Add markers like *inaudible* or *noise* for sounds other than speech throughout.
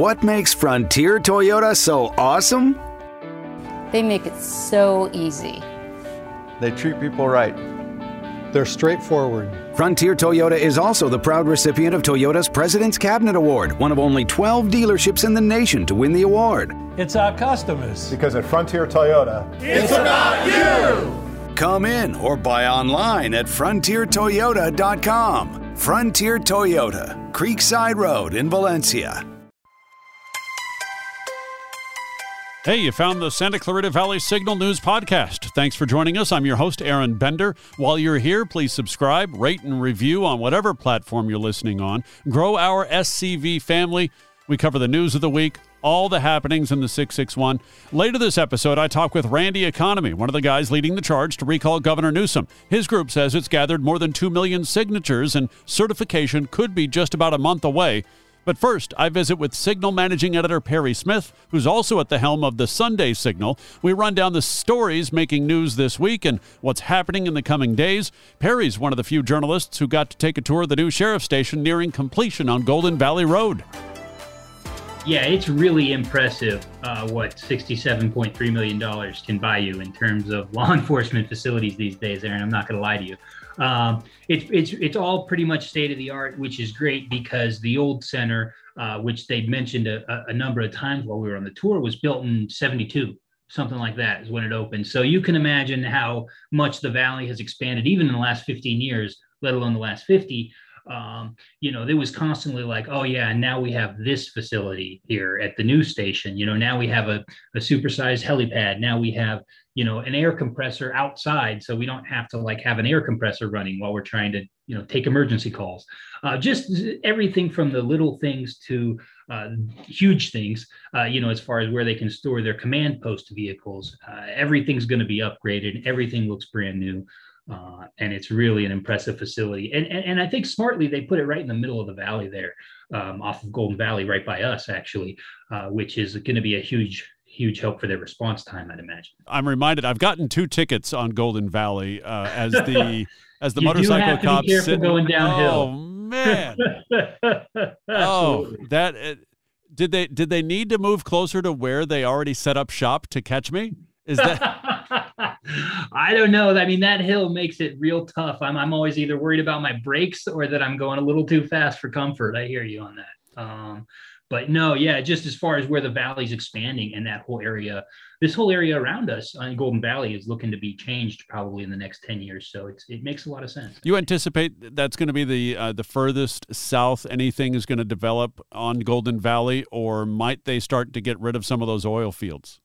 What makes Frontier Toyota so awesome? They make it so easy. They treat people right. They're straightforward. Frontier Toyota is also the proud recipient of Toyota's President's Cabinet Award, one of only 12 dealerships in the nation to win the award. It's our customers. Because at Frontier Toyota, it's about you! Come in or buy online at frontiertoyota.com. Frontier Toyota, Creekside Road in Valencia. Hey, you found the Santa Clarita Valley Signal News Podcast. Thanks for joining us. I'm your host, Aron Bender. While you're here, please subscribe, rate, and review on whatever platform you're listening on. Grow our SCV family. We cover the news of the week, all the happenings in the 661. Later this episode, I talk with Randy Economy, one of the guys leading the charge to recall Governor Newsom. His group says it's gathered more than 2 million signatures, and certification could be just about a month away. But first, I visit with Signal Managing Editor Perry Smith, who's also at the helm of the Sunday Signal. We run down the stories making news this week and what's happening in the coming days. Perry's one of the few journalists who got to take a tour of the new sheriff station nearing completion on Golden Valley Road. Yeah, it's really impressive uh, what $67.3 million can buy you in terms of law *laughs* enforcement facilities these days, Aron. I'm not going to lie to you. Um, it's it's it's all pretty much state of the art, which is great because the old center, uh, which they'd mentioned a, a, number of times while we were on the tour, was built in '72, something like that is when it opened. So you can imagine how much the valley has expanded, even in the last 15 years, let alone the last 50 um, you know, there was constantly like, oh yeah, and now we have this facility here at the news station. You know, now we have a, a supersized helipad. Now we have, you know, an air compressor outside, so we don't have to like have an air compressor running while we're trying to, you know, take emergency calls. Uh, just everything from the little things to uh, huge things, uh, you know, as far as where they can store their command post vehicles. Uh, everything's going to be upgraded. Everything looks brand new. Uh, and it's really an impressive facility. And, and, and I think smartly they put it right in the middle of the valley there, um, off of Golden Valley, right by us actually, uh, which is going to be a huge huge help for their response time, I'd imagine. I'm reminded I've gotten two tickets on Golden Valley uh, as the *laughs* as the motorcycle cops be sitting, going downhill. Oh man! *laughs* oh, that uh, did they did they need to move closer to where they already set up shop to catch me? Is that? *laughs* *laughs* I don't know. I mean, that hill makes it real tough. I'm, I'm always either worried about my brakes or that I'm going a little too fast for comfort. I hear you on that. Um, but no, yeah, just as far as where the valley's expanding and that whole area, this whole area around us on Golden Valley is looking to be changed probably in the next 10 years. So it's, it makes a lot of sense. You anticipate that's going to be the, uh, the furthest south anything is going to develop on Golden Valley, or might they start to get rid of some of those oil fields?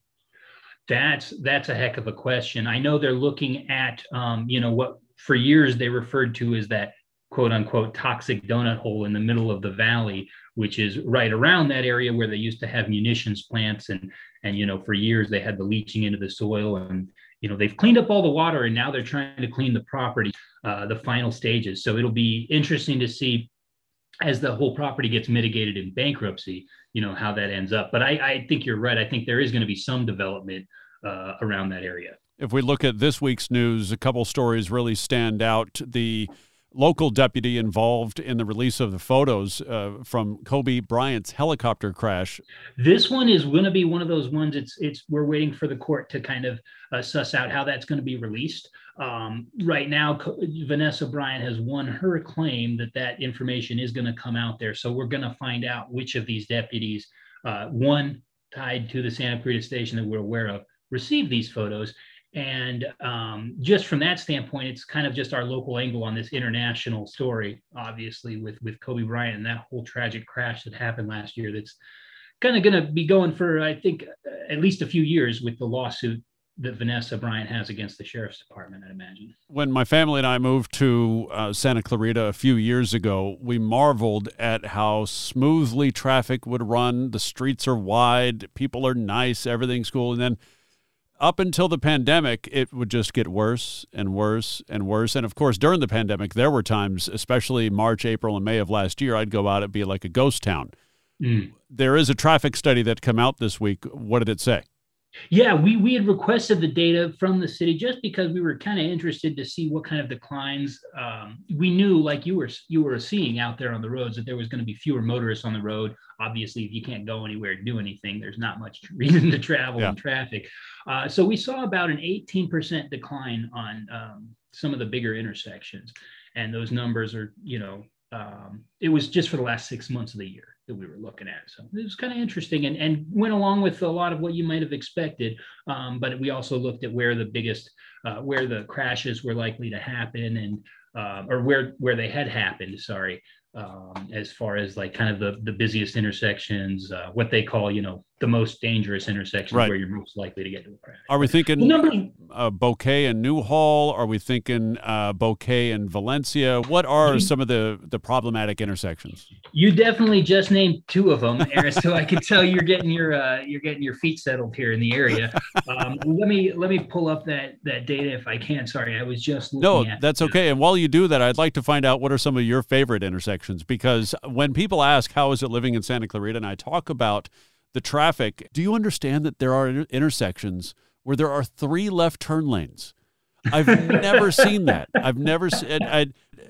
That's that's a heck of a question. I know they're looking at um, you know what for years they referred to as that quote unquote toxic donut hole in the middle of the valley, which is right around that area where they used to have munitions plants and and you know for years they had the leaching into the soil and you know they've cleaned up all the water and now they're trying to clean the property, uh, the final stages. So it'll be interesting to see as the whole property gets mitigated in bankruptcy, you know how that ends up. But I, I think you're right. I think there is going to be some development uh, around that area. If we look at this week's news, a couple stories really stand out. The local deputy involved in the release of the photos uh, from Kobe Bryant's helicopter crash. This one is going to be one of those ones. It's it's we're waiting for the court to kind of uh, suss out how that's going to be released. Um, right now, Vanessa Bryant has won her claim that that information is going to come out there. So we're going to find out which of these deputies, uh, one tied to the Santa Cruz station that we're aware of, received these photos. And um, just from that standpoint, it's kind of just our local angle on this international story, obviously, with, with Kobe Bryant and that whole tragic crash that happened last year. That's kind of going to be going for, I think, at least a few years with the lawsuit that Vanessa Bryant has against the sheriff's department, I'd imagine. When my family and I moved to uh, Santa Clarita a few years ago, we marveled at how smoothly traffic would run. The streets are wide, people are nice, everything's cool. And then up until the pandemic, it would just get worse and worse and worse. And of course, during the pandemic, there were times, especially March, April, and May of last year, I'd go out and be like a ghost town. Mm. There is a traffic study that come out this week. What did it say? Yeah, we we had requested the data from the city just because we were kind of interested to see what kind of declines. Um, we knew, like you were you were seeing out there on the roads, that there was going to be fewer motorists on the road. Obviously, if you can't go anywhere to do anything, there's not much *laughs* reason to travel yeah. in traffic. Uh, so we saw about an 18% decline on um, some of the bigger intersections, and those numbers are, you know, um, it was just for the last six months of the year that we were looking at. So it was kind of interesting and, and went along with a lot of what you might have expected. Um, but we also looked at where the biggest, uh, where the crashes were likely to happen and, uh, or where, where they had happened, sorry, um, as far as like kind of the, the busiest intersections, uh, what they call, you know, the most dangerous intersections right. where you're most likely to get to a crash. Are we thinking number, uh, Bouquet and Newhall? Are we thinking uh, Bouquet and Valencia? What are some of the, the problematic intersections? You definitely just named two of them, Aron. so I can tell you're getting your uh, you're getting your feet settled here in the area. *laughs* Um, let me let me pull up that that data if I can. Sorry, I was just no. that's okay. And while you do that, I'd like to find out what are some of your favorite intersections because when people ask how is it living in Santa Clarita, and I talk about the traffic. Do you understand that there are intersections where there are three left turn lanes? I've *laughs* never seen that. I've never seen. I,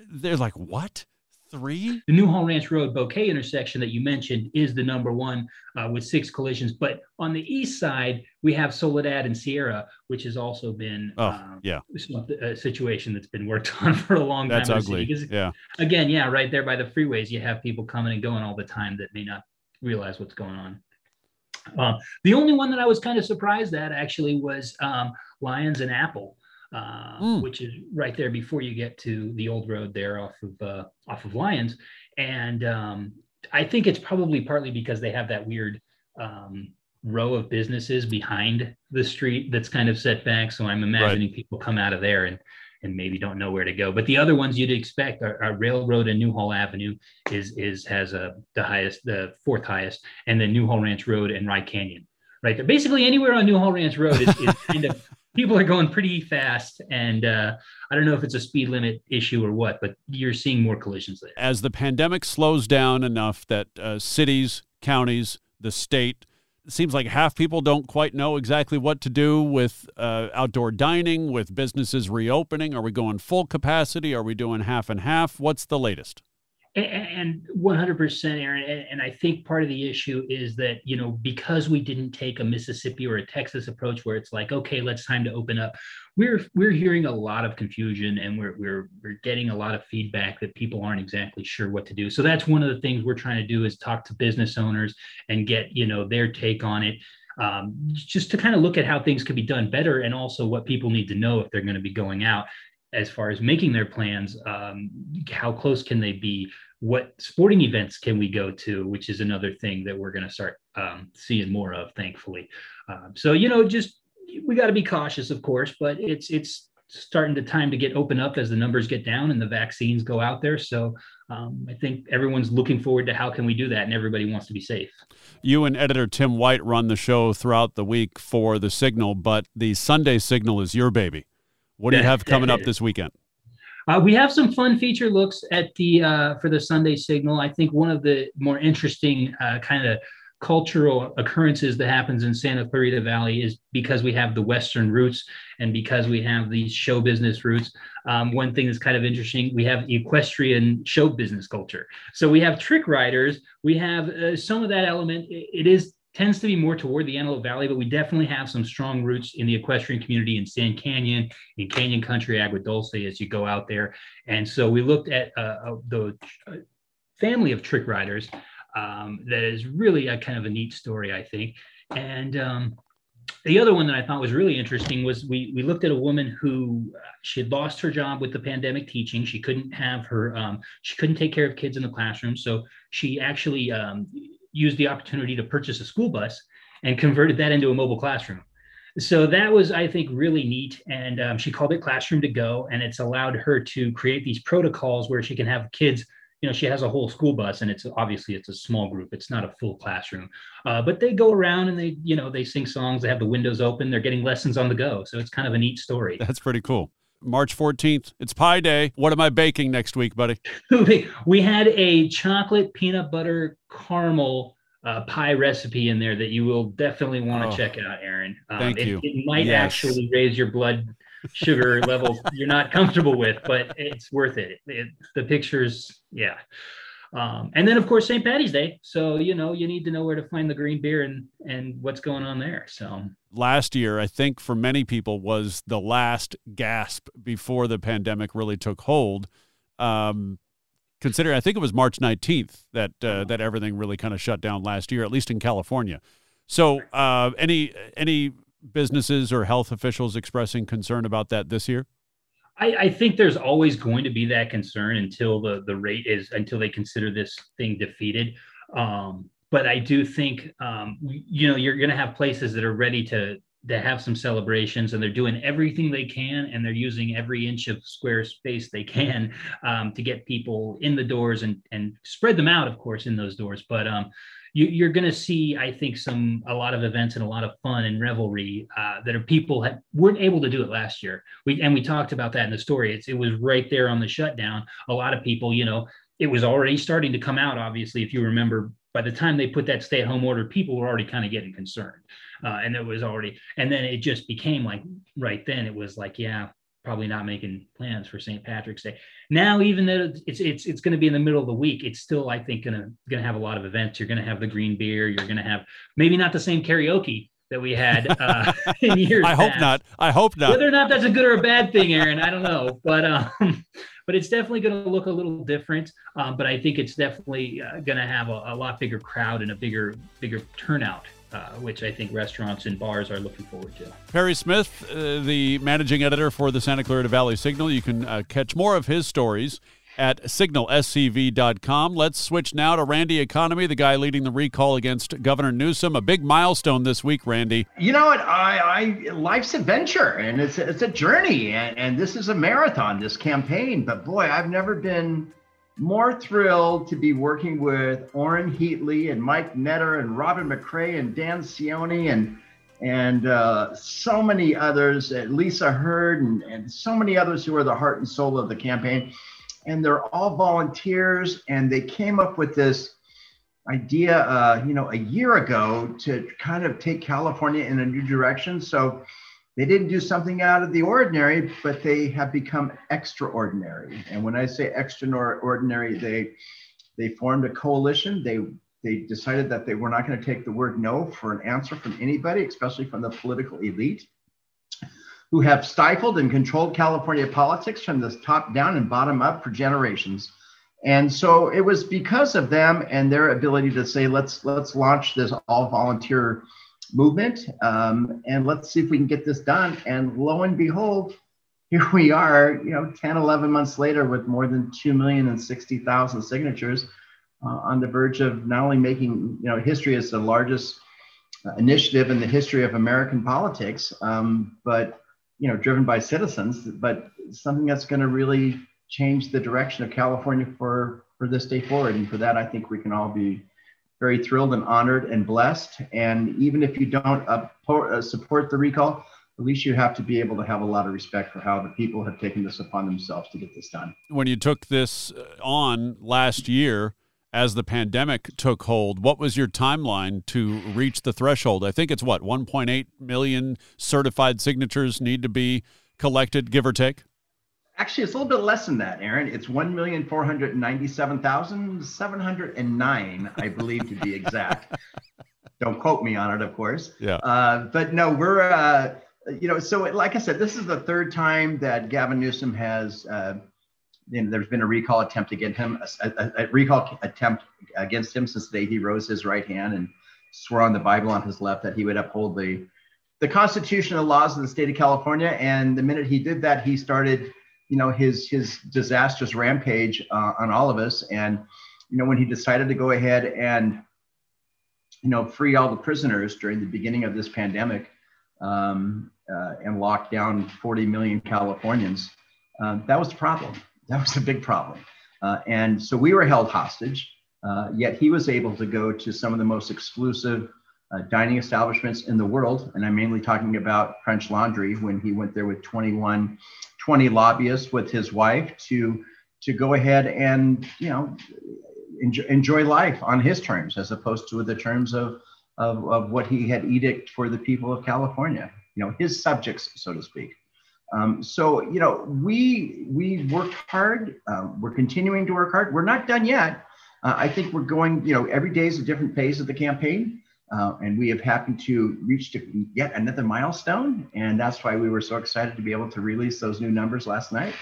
they're like, what? Three? The Newhall Ranch Road Bouquet intersection that you mentioned is the number one uh, with six collisions. But on the east side, we have Soledad and Sierra, which has also been oh, um, yeah. a situation that's been worked *laughs* on for a long time. That's ugly. Yeah. Again, yeah, right there by the freeways, you have people coming and going all the time that may not realize what's going on. Uh, the only one that I was kind of surprised at actually was um, Lyons and Apple, uh, mm. which is right there before you get to the old road there off of uh, off of Lyons, And um, I think it's probably partly because they have that weird um, row of businesses behind the street that's kind of set back. So I'm imagining right. people come out of there and and maybe don't know where to go. But the other ones you'd expect are, are Railroad and Newhall Avenue is is has a the highest, the fourth highest, and then Newhall Ranch Road and Rye Canyon. Right there. Basically anywhere on Newhall Ranch Road is, is kind of *laughs* people are going pretty fast and uh, i don't know if it's a speed limit issue or what but you're seeing more collisions there as the pandemic slows down enough that uh, cities counties the state seems like half people don't quite know exactly what to do with uh, outdoor dining, with businesses reopening. Are we going full capacity? Are we doing half and half? What's the latest? And 100% aron and i think part of the issue is that you know because we didn't take a mississippi or a texas approach where it's like okay let's time to open up we're we're hearing a lot of confusion and we're we're we're getting a lot of feedback that people aren't exactly sure what to do. So that's one of the things we're trying to do is talk to business owners and get you know their take on it um, just to kind of look at how things could be done better and also what people need to know if they're going to be going out as far as making their plans um, how close can they be? What sporting events can we go to? Which is another thing that we're going to start um, seeing more of thankfully. Um, so you know just we got to be cautious of course but it's it's starting to time to get open up as the numbers get down and the vaccines go out there. So um, i think everyone's looking forward to how can we do that and everybody wants to be safe. You and editor tim white run the show throughout the week for the signal but the sunday signal is your baby what do you have coming up this weekend? Uh, we have some fun feature looks at the uh, for the Sunday Signal. I think one of the more interesting uh, kind of cultural occurrences that happens in Santa Clarita Valley is because we have the Western roots and because we have these show business roots. Um, one thing that's kind of interesting, we have equestrian show business culture. So we have trick riders. We have uh, some of that element. it, it is tends to be more toward the Antelope Valley, but we definitely have some strong roots in the equestrian community in Sand Canyon, in Canyon Country, Agua Dulce as you go out there. And so we looked at uh, uh the uh, family of trick riders um, that is really a kind of a neat story, I think. And um, the other one that I thought was really interesting was we we looked at a woman who uh, she had lost her job with the pandemic teaching. She couldn't have her um, she couldn't take care of kids in the classroom, so she actually um, used the opportunity to purchase a school bus and converted that into a mobile classroom. So that was, I think, really neat. And um, she called it Classroom to Go, and it's allowed her to create these protocols where she can have kids. You know, she has a whole school bus, and it's obviously it's a small group. It's not a full classroom, uh, but they go around and they, you know, they sing songs. They have the windows open. They're getting lessons on the go. So it's kind of a neat story. That's pretty cool. March 14th. It's Pi Day. What am I baking next week, buddy? *laughs* we had a chocolate peanut butter caramel uh, pie recipe in there that you will definitely want to oh, check out, Aron. Um, thank it, you. It might yes. actually raise your blood sugar levels you're not comfortable with, but it's worth it. it the pictures, yeah. Um, and then of course St. Patty's Day. So you know you need to know where to find the green beer and and what's going on there. So last year, I think for many people was the last gasp before the pandemic really took hold. Um, considering I think it was March 19th that uh, that everything really kind of shut down last year, at least in California. So uh, any any businesses or health officials expressing concern about that this year? I, I, think there's always going to be that concern until the the rate is until they consider this thing defeated. Um, but I do think um, you know you're going to have places that are ready to to have some celebrations, and they're doing everything they can, and they're using every inch of square space they can um, to get people in the doors and and spread them out, of course, in those doors. But um, you, are going to see, I think, some a lot of events and a lot of fun and revelry uh, that are people had, weren't able to do it last year. We and we talked about that in the story. It's, it was right there on the shutdown. A lot of people, you know, it was already starting to come out. Obviously, if you remember, by the time they put that stay-at-home order, people were already kind of getting concerned, uh, and it was already. And then it just became like right then it was like, yeah, probably not making plans for St. Patrick's Day. Now, even though it's it's it's going to be in the middle of the week, it's still I think going to going to have a lot of events. You're going to have the green beer. You're going to have maybe not the same karaoke that we had uh, *laughs* in years. I hope past. not. I hope not. Whether or not that's a good or a bad thing, Aron, I don't know. But um, but it's definitely going to look a little different. Um, but I think it's definitely uh, going to have a, a lot bigger crowd and a bigger bigger turnout uh, which I think restaurants and bars are looking forward to. Perry Smith, uh, the managing editor for the Santa Clarita Valley Signal. You can uh, catch more of his stories at signalscv.com. Let's switch now to Randy Economy, the guy leading the recall against Governor Newsom. A big milestone this week, Randy. You know what? I, I life's adventure and it's it's a journey and, and this is a marathon, this campaign. But boy, I've never been more thrilled to be working with Orrin Heatlie and Mike Netter and Robin McCray and Dan Cioni and and uh, so many others, uh, Lisa Hurd and, and so many others who are the heart and soul of the campaign. And they're all volunteers, and they came up with this idea, uh, you know, a year ago to kind of take California in a new direction. So they didn't do something out of the ordinary, but they have become extraordinary. And when I say extraordinary, they they formed a coalition. They they decided that they were not going to take the word no for an answer from anybody, especially from the political elite, who have stifled and controlled California politics from the top down and bottom up for generations. And so it was because of them and their ability to say, let's let's launch this all volunteer movement um, and let's see if we can get this done. And lo and behold, here we are, you know, 10, 11 months later with more than 2 million and 60,000 signatures uh, on the verge of not only making, you know, history as the largest uh, initiative in the history of American politics, um, but, you know, driven by citizens, but something that's going to really change the direction of California for, for this day forward. And for that, I think we can all be very thrilled and honored and blessed. And even if you don't uh, support the recall, at least you have to be able to have a lot of respect for how the people have taken this upon themselves to get this done. When you took this uh, on last year, as the pandemic took hold, what was your timeline to reach the threshold? I think it's what 1.8 million certified signatures need to be collected, give or take. Actually, it's a little bit less than that, Aron. It's 1,497,709, I believe, to be exact. *laughs* Don't quote me on it, of course. Yeah. Uh, but no, we're, uh, you know, so like I said, this is the third time that Gavin Newsom has, uh, you know, there's been a recall attempt against him, a, a, a recall attempt against him since the day he rose his right hand and swore on the Bible on his left that he would uphold the the Constitution and laws of the state of California. And the minute he did that, he started you know his his disastrous rampage uh, on all of us. And you know when he decided to go ahead and you know free all the prisoners during the beginning of this pandemic um, uh, and lock down 40 million californians um, that was the problem. That was a big problem. Uh, and so we were held hostage uh, yet he was able to go to some of the most exclusive uh, dining establishments in the world. And i'm mainly talking about french laundry when he went there with 21 20 lobbyists with his wife to to go ahead and you know enjoy, enjoy life on his terms as opposed to the terms of, of, of what he had edict for the people of California, you know, his subjects, so to speak. Um, so, you know, we, we worked hard. Um, we're continuing to work hard. We're not done yet. Uh, I think we're going, you know, every day is a different phase of the campaign. Uh, and we have happened to reach yet another milestone. And that's why we were so excited to be able to release those new numbers last night,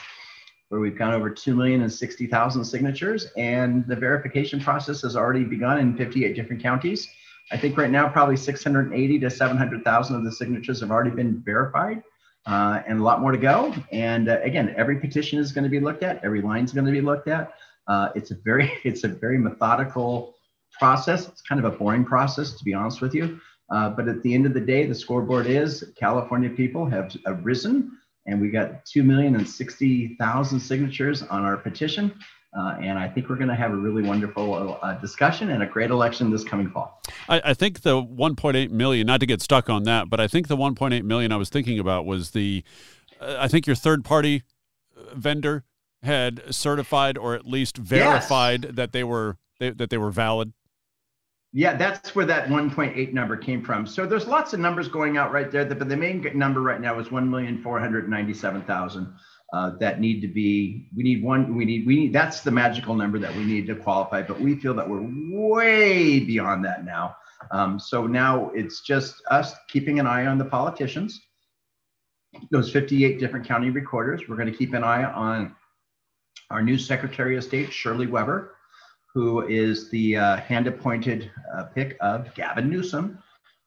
where we've gone over 2 million and 60,000 signatures. And the verification process has already begun in 58 different counties. I think right now, probably 680 to 700,000 of the signatures have already been verified. Uh, and a lot more to go. And uh, again, every petition is going to be looked at. Every line is going to be looked at. Uh, it's a very, *laughs* it's a very methodical process. It's kind of a boring process, to be honest with you. Uh, but at the end of the day, the scoreboard is California people have risen, and we got 2,060,000 signatures on our petition. Uh, and I think we're going to have a really wonderful uh, discussion and a great election this coming fall. I, I, think the 1.8 million, not to get stuck on that, but I think the 1.8 million I was thinking about was the, uh, I think your third party uh, vendor had certified or at least verified yes. that they were they, that they were valid. Yeah, that's where that 1.8 number came from. So there's lots of numbers going out right there, but the main number right now is 1,497,000 uh, that need to be. We need one. We need. We need. That's the magical number that we need to qualify. But we feel that we're way beyond that now. Um, so now it's just us keeping an eye on the politicians. Those 58 different county recorders. We're going to keep an eye on our new Secretary of State, Shirley Weber who is the uh, hand-appointed uh, pick of Gavin Newsom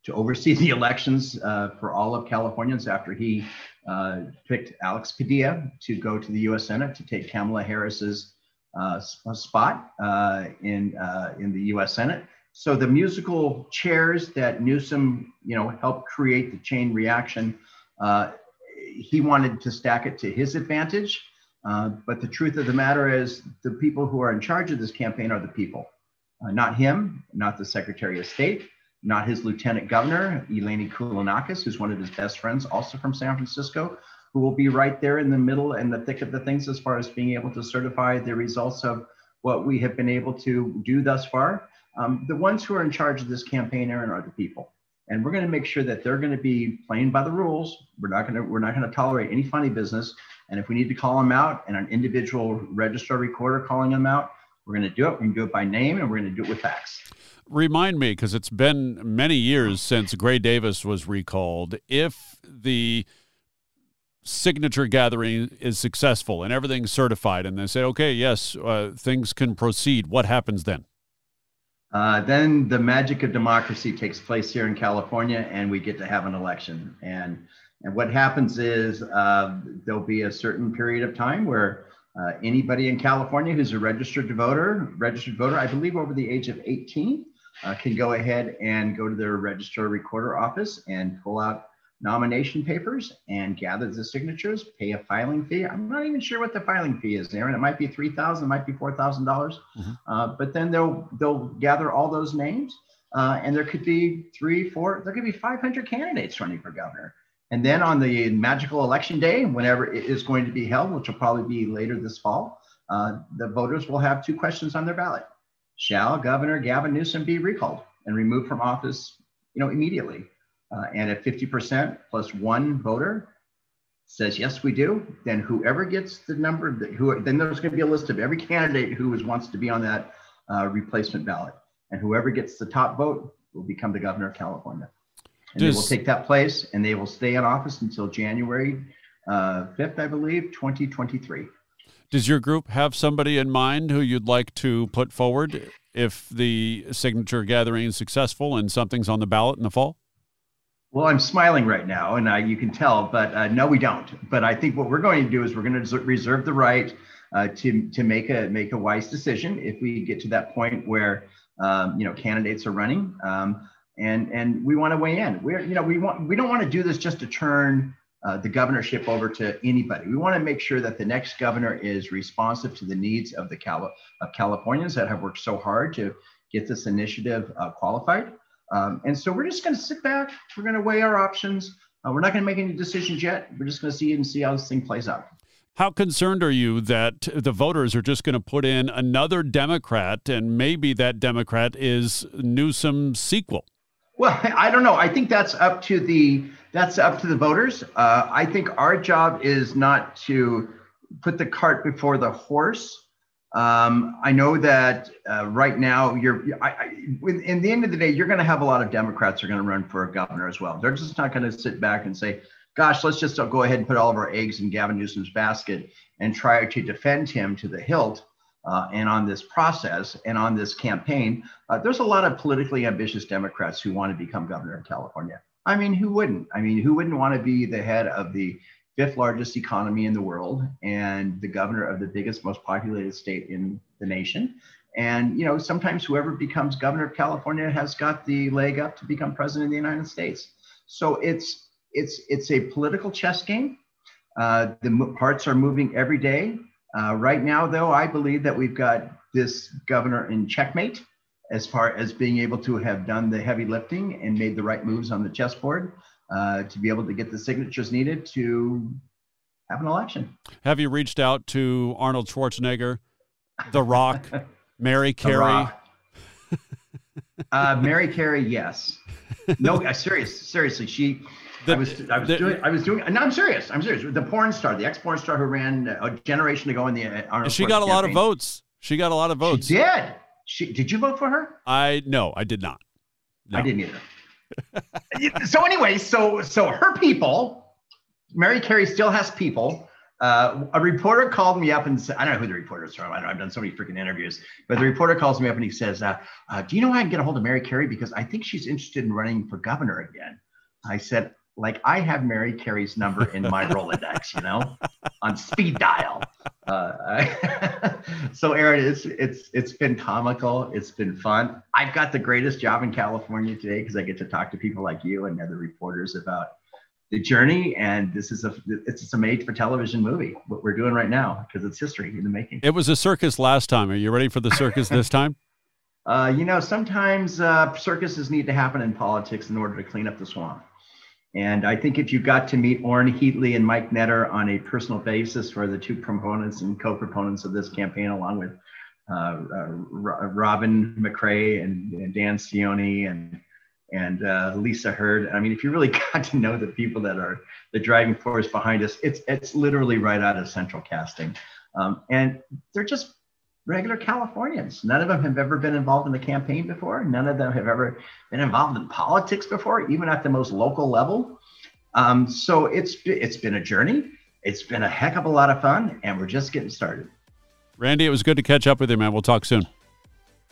to oversee the elections uh, for all of Californians after he uh, picked Alex Padilla to go to the U.S. Senate to take Kamala Harris's uh, spot uh, in in the U.S. Senate. So the musical chairs that Newsom, you know, helped create the chain reaction, he wanted to stack it to his advantage. Uh, but the truth of the matter is, the people who are in charge of this campaign are the people, uh, not him, not the Secretary of State, not his Lieutenant Governor, Eleni Kounalakis, who's one of his best friends, also from San Francisco, who will be right there in the middle and the thick of the things as far as being able to certify the results of what we have been able to do thus far. Um, the ones who are in charge of this campaign, Aron, are the people and we're going to make sure that they're going to be playing by the rules. We're not going to we're not going to tolerate any funny business. And if we need to call them out and an individual registrar recorder calling them out, we're going to do it. We're going to do it by name and we're going to do it with facts. Remind me, because it's been many years since Gray Davis was recalled. If the signature gathering is successful and everything's certified, and they say, okay, yes, uh, things can proceed, what happens then? Uh, then the magic of democracy takes place here in California, and we get to have an election. And and what happens is uh, there'll be a certain period of time where uh, anybody in California who's a registered voter, registered voter, I believe over the age of 18, uh, can go ahead and go to their registrar recorder office and pull out nomination papers and gather the signatures, pay a filing fee. I'm not even sure what the filing fee is, Aron. It might be three thousand, it might be four thousand dollars. Mm-hmm. Uh, but then they'll they'll gather all those names, uh, and there could be three, four, there could be 500 candidates running for governor. And then on the magical election day, whenever it is going to be held, which will probably be later this fall, uh, the voters will have two questions on their ballot: Shall Governor Gavin Newsom be recalled and removed from office, you know, immediately? uh, and if 50% plus one voter says yes we do then whoever gets the number that who then there's going to be a list of every candidate who wants to be on that uh, replacement ballot. And whoever gets the top vote will become the governor of california and Does, they will take that place and they will stay in office until january uh, 5th i believe 2023 does your group have somebody in mind who you'd like to put forward if the signature gathering is successful and something's on the ballot in the fall? Well, I'm smiling right now, and uh, you can tell, but uh, no, we don't. But I think what we're going to do is we're going to reserve the right uh, to to make a make a wise decision if we get to that point where um, you know candidates are running, um, and and we want to weigh in. We're you know we want we don't want to do this just to turn uh, the governorship over to anybody. We want to make sure that the next governor is responsive to the needs of the Cali- of Californians that have worked so hard to get this initiative uh, qualified. Um, and so we're just going to sit back. We're going to weigh our options. Uh, we're not going to make any decisions yet. We're just going to see and see how this thing plays out. How concerned are you that the voters are just going to put in another Democrat and maybe that Democrat is Newsom's sequel? Well, *laughs* I don't know. I think that's up to the that's up to the voters. Uh, I think our job is not to put the cart before the horse. Um, I know that uh, right now you're. I, I, in the end of the day, you're going to have a lot of Democrats are going to run for governor as well. They're just not going to sit back and say, "Gosh, let's just go ahead and put all of our eggs in Gavin Newsom's basket and try to defend him to the hilt." Uh, and on this process and on this campaign, uh, there's a lot of politically ambitious Democrats who want to become governor of California. I mean, who wouldn't? I mean, who wouldn't want to be the head of the fifth largest economy in the world and the governor of the biggest, most populated state in the nation. And you know, sometimes whoever becomes governor of California has got the leg up to become president of the United States. So it's it's it's a political chess game. Uh, the parts are moving every day. Uh, right now, though, I believe that we've got this governor in checkmate as far as being able to have done the heavy lifting and made the right moves on the chessboard uh, to be able to get the signatures needed to have an election. Have you reached out to Arnold Schwarzenegger, The Rock, *laughs* Mary Carey? uh, Mary Carey, yes. No, uh, serious, seriously, she. The, I was, I was the, doing, I was doing. No, I'm serious. I'm serious. The porn star, the ex-porn star who ran a generation ago in the uh, Arnold. She got a campaign. lot of votes. She got a lot of votes. She did. She did you vote for her? I no, I did not. No. I didn't either *laughs* so anyway, so so her people, Mary Carey still has people. Uh, a reporter called me up and said, I don't know who the reporter is from. I know I've done so many freaking interviews, but the reporter calls me up and he says, uh, uh, "Do you know how I can get a hold of Mary Carey because I think she's interested in running for governor again?" I said, "Like I have Mary Carey's number in my *laughs* Rolodex, you know, on speed dial." Uh, *laughs* so Aron, it's it's it's been comical. It's been fun. I've got the greatest job in California today because I get to talk to people like you and other reporters about the journey. And this is a it's a made for television movie. What we're doing right now because it's history in the making. It was a circus last time. Are you ready for the circus this time? *laughs* Uh, you know, sometimes uh, circuses need to happen in politics in order to clean up the swamp. And I think if you got to meet Orrin Heatlie and Mike Netter on a personal basis, for the two proponents and co-proponents of this campaign, along with uh, uh, Robin McCray and, and, Dan Cioni and and uh, Lisa Hurd. I mean, if you really *laughs* got to know the people that are the driving force behind us, it's it's literally right out of central casting, um, and they're just regular Californians. None of them have ever been involved in a campaign before. None of them have ever been involved in politics before, even at the most local level. Um, so it's it's been a journey. It's been a heck of a lot of fun, and we're just getting started. Randy, it was good to catch up with you, man. We'll talk soon.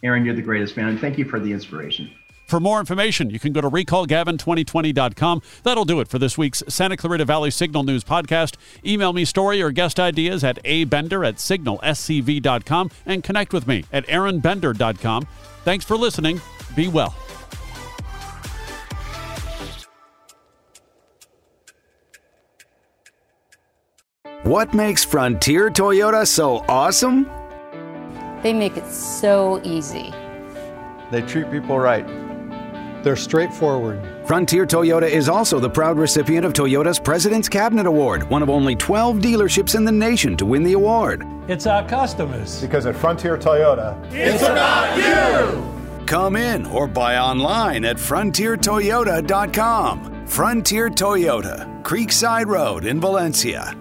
Aron, you're the greatest man, and thank you for the inspiration. For more information, you can go to recallgavin2020.com. That'll do it for this week's Santa Clarita Valley Signal News podcast. Email me story or guest ideas at abender at signalscv.com and connect with me at aronbender.com. Thanks for listening. Be well. What makes Frontier Toyota so awesome? They make it so easy. They treat people right. They're straightforward. Frontier Toyota is also the proud recipient of Toyota's President's Cabinet Award, one of only 12 dealerships in the nation to win the award. It's our customers. Because at Frontier Toyota, it's about you! Come in or buy online at frontiertoyota.com. Frontier Toyota, Creekside Road in Valencia.